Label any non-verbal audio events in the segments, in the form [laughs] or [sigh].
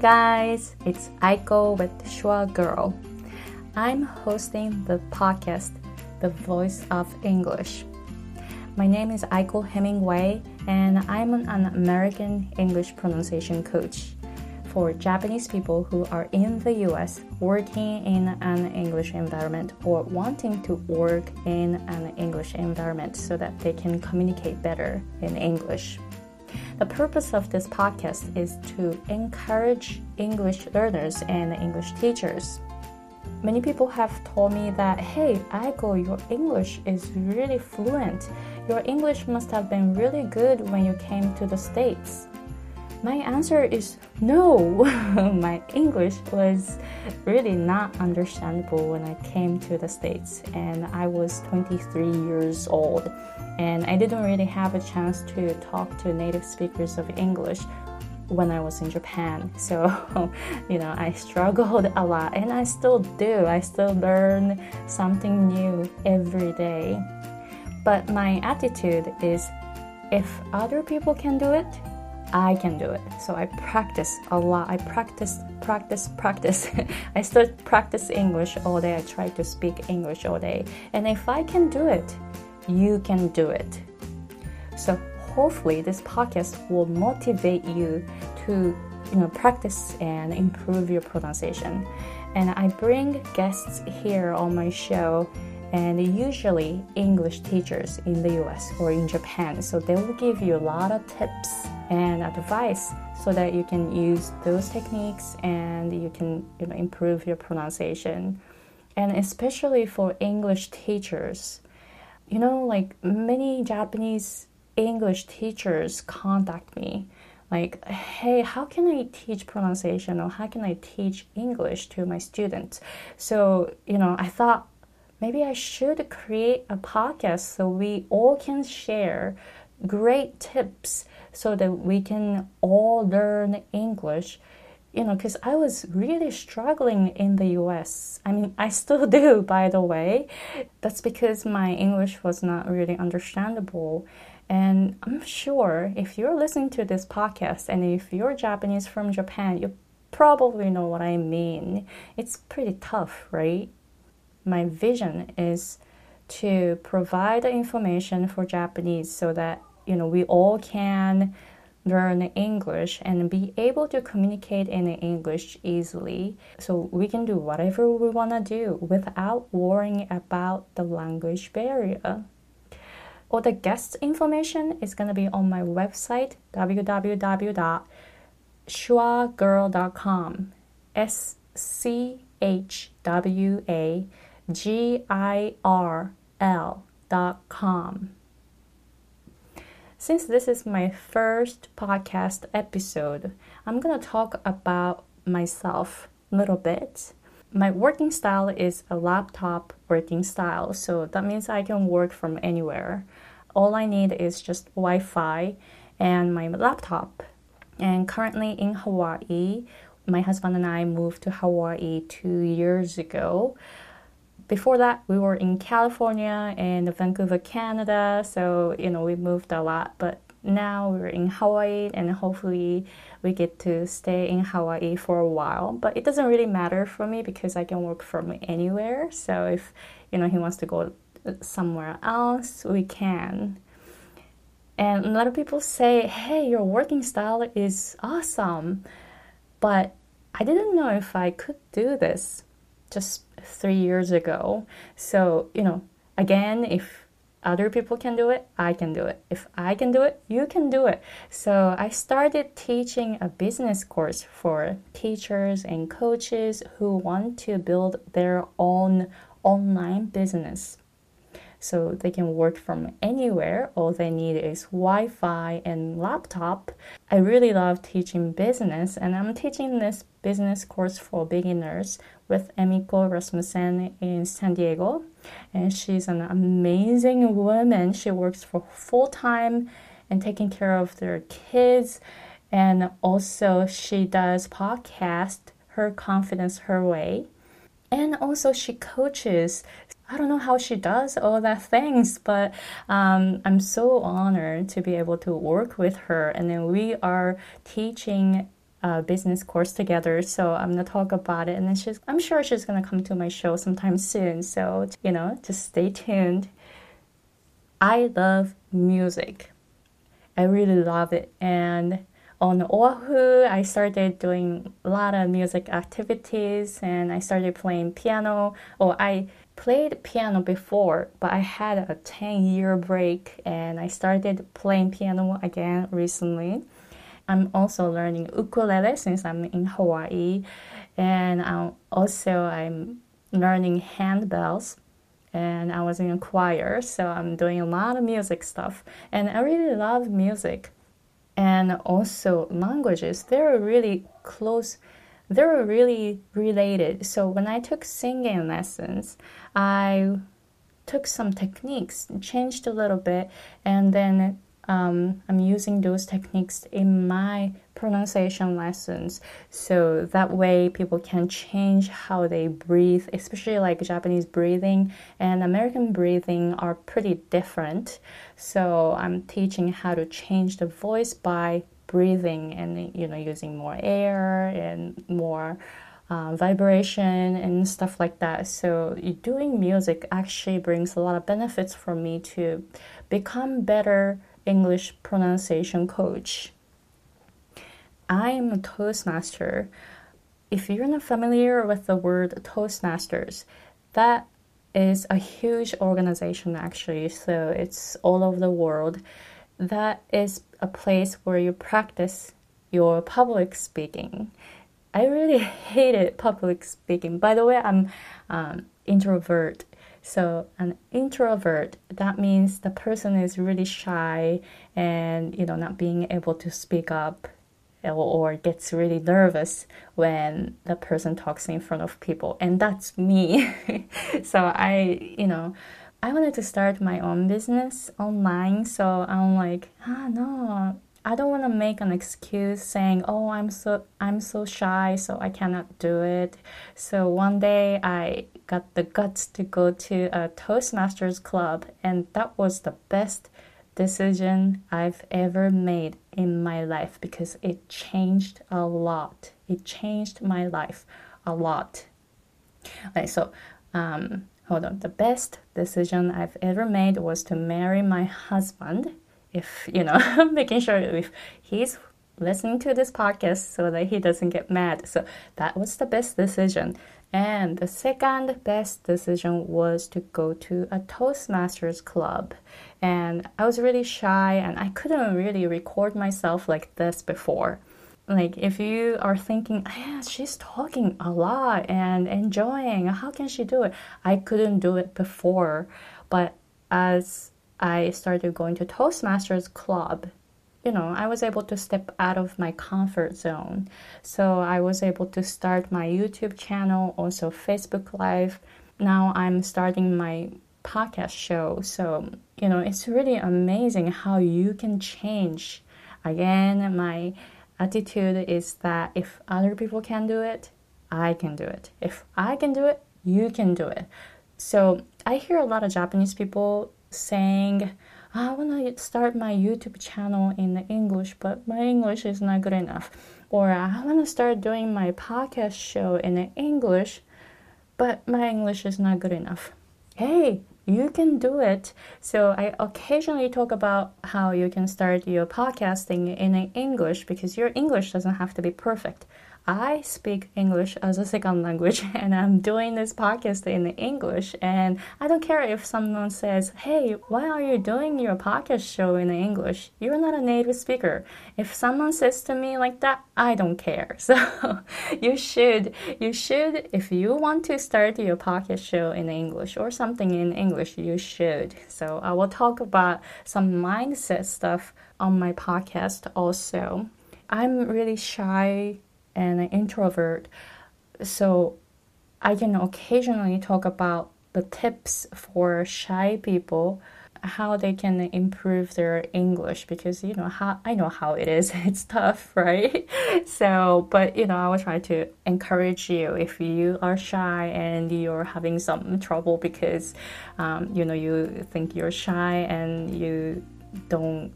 guys, it's Aiko with Schwa Girl. I'm hosting the podcast, The Voice of English. My name is Aiko Hemingway, and I'm an American English pronunciation coach for Japanese people who are in the US working in an English environment or wanting to work in an English environment so that they can communicate better in English. The purpose of this podcast is to encourage English learners and English teachers. Many people have told me that, hey, Aiko, your English is really fluent. Your English must have been really good when you came to the States. My answer is no. [laughs] My English was really not understandable when I came to the States, and I was 23 years old, and I didn't really have a chance to talk to native speakers of English when I was in Japan. [laughs] So, you know, I struggled a lot, and I still do. I still learn something new every day. But my attitude is if other people can do it, I can do it. So I practice a lot. I practice, practice, practice. [laughs] I still practice English all day. I try to speak English all day. And if I can do it, you can do it. So hopefully this podcast will motivate you to you know practice and improve your pronunciation. And I bring guests here on my show and usually English teachers in the US or in Japan. So they will give you a lot of tips and advice so that you can use those techniques and you can you know, improve your pronunciation. And especially for English teachers, you know, like many Japanese English teachers contact me like, hey, how can I teach pronunciation or how can I teach English to my students? So, you know, I thought maybe I should create a podcast so we all can share great tips so that we can all learn English. You know, because I was really struggling in the US. I mean, I still [laughs] do, by the way. That's because my English was not really understandable. And I'm sure if you're listening to this podcast and if you're Japanese from Japan, you probably know what I mean. It's pretty tough, right? My vision is to provide information for Japanese so that you know we all can learn English and be able to communicate in English easily so we can do whatever we want to do without worrying about the language barrier. All the guest information is going to be on my website www.schwagirl.com S C H W A girl.com. Since this is my first podcast episode, I'm going to talk about myself a little bit. My working style is a laptop working style, so that means I can work from anywhere. All I need is just Wi Fi and my laptop. And currently in Hawaii, my husband and I moved to Hawaii two years ago before that we were in California and Vancouver, Canada. So, you know, we moved a lot, but now we're in Hawaii and hopefully we get to stay in Hawaii for a while. But it doesn't really matter for me because I can work from anywhere. So if, you know, he wants to go uh, somewhere else, we can. And a lot of people say, hey, your working style is awesome. But I didn't know if I could do this just three years ago. So, you know, again, if other people can do it, I can do it. If I can do it, you can do it. So I started teaching a business course for teachers and coaches who want to build their own online business so they can work from anywhere. All they need is Wi Fi and laptop. I really love teaching business, and I'm teaching this business course for beginners with Emiko Rasmussen in San Diego. And she's an amazing woman. She works for full time and taking care of their kids. And also, she does podcast, Her Confidence Her Way. And also, she coaches I don't know how she does all that things, but um, I'm so honored to be able to work with her. And then we are teaching a business course together. So I'm gonna talk about it, and then she's I'm sure she's gonna come to my show sometime soon. So you know, just stay tuned. I love music. I really love it, and on Oahu, I started doing a lot of music activities, and I started playing piano. Or I played piano before, but I had a 10 year break, and I started playing piano again recently. I'm also learning ukulele since I'm in Hawaii, and I'm also I'm learning handbells. And I was in a choir, so I'm doing a lot of music stuff. And I really love music. And also languages, they're really close they're really related. So when I took singing lessons, I took some techniques, changed a little bit, and then um, I'm using those techniques in my pronunciation lessons. So that way people can change how they breathe, especially like Japanese breathing and American breathing are pretty different. So I'm teaching how to change the voice by breathing and you know using more air and more uh, vibration and stuff like that. So doing music actually brings a lot of benefits for me to become better English pronunciation coach. I'm a Toastmaster. If you're not familiar with the word Toastmasters, that is a huge organization actually, so it's all over the world. That is a place where you practice your public speaking. I really [laughs] hated public speaking. By the way, I'm um, introvert so an introvert, that means the person is really shy and you know not being able to speak up or, or gets really nervous when the person talks in front of people. And that's me. [laughs] so I, you know, I wanted to start my own business online. So I'm like, ah, no, I don't want to make an excuse saying, "Oh, I'm so I'm so shy, so I cannot do it." So one day I got the guts to go to a Toastmasters club, and that was the best decision I've ever made in my life because it changed a lot. It changed my life a lot. Okay, so um, hold on. The best decision I've ever made was to marry my husband. If you know, [laughs] making sure if he's listening to this podcast so that he doesn't get mad. So that was the best decision. And the second best decision was to go to a Toastmasters club. And I was really shy and I couldn't really record myself like this before. Like, if you are thinking, ah, yeah, she's talking a lot and enjoying, how can she do it? I couldn't do it before. But as I started going to Toastmasters club, you know, I was able to step out of my comfort zone. So I was able to start my YouTube channel, also Facebook Live. Now I'm starting my podcast show. So, you know, it's really amazing how you can change. Again, my attitude is that if other people can do it, I can do it. If I can do it, you can do it. So I hear a lot of Japanese people saying, I want to start my YouTube channel in English, but my English is not good enough. Or I want to start doing my podcast show in English, but my English is not good enough. Hey, you can do it. So I occasionally talk about how you can start your podcasting in English because your English doesn't have to be perfect. I speak English as a second language [laughs] and I'm doing this podcast in English. And I don't care if someone says, Hey, why are you doing your podcast show in English? You're not a native speaker. If someone says to me like that, I don't care. [laughs] So you should, you should, if you want to start your podcast show in English or something in English, you should. So I will talk about some mindset stuff on my podcast also. I'm really shy and an introvert. So I can occasionally talk about the tips for shy people how they can improve their English because you know how I know how it is [laughs] it's tough right [laughs] so but you know I will try to encourage you if you are shy and you're having some trouble because um, you know you think you're shy and you don't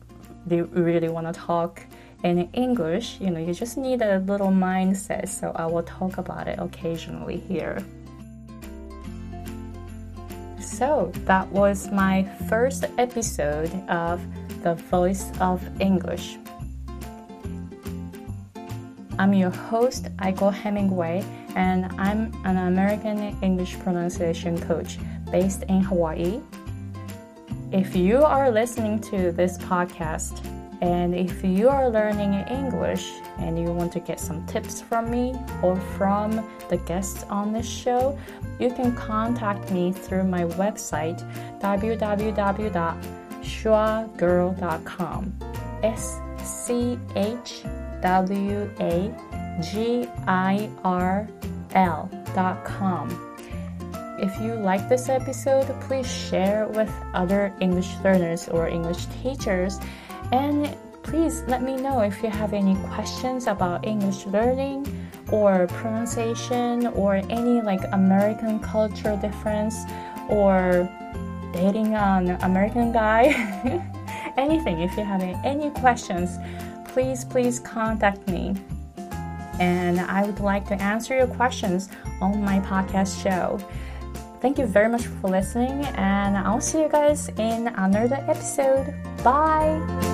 really want to talk in English, you know, you just need a little mindset. So I will talk about it occasionally here. So that was my first episode of The Voice of English. I'm your host, Aiko Hemingway, and I'm an American English pronunciation coach based in Hawaii. If you are listening to this podcast and if you are learning English and you want to get some tips from me or from the guests on this show, you can contact me through my website www.schwagirl.com. S C H W A G I R L dot com. If you like this episode, please share with other English learners or English teachers. And please let me know if you have any questions about English learning or pronunciation or any like American culture difference or dating an American guy. [laughs] Anything, if you have any questions, please, please contact me. And I would like to answer your questions on my podcast show. Thank you very much for listening, and I'll see you guys in another episode. Bye!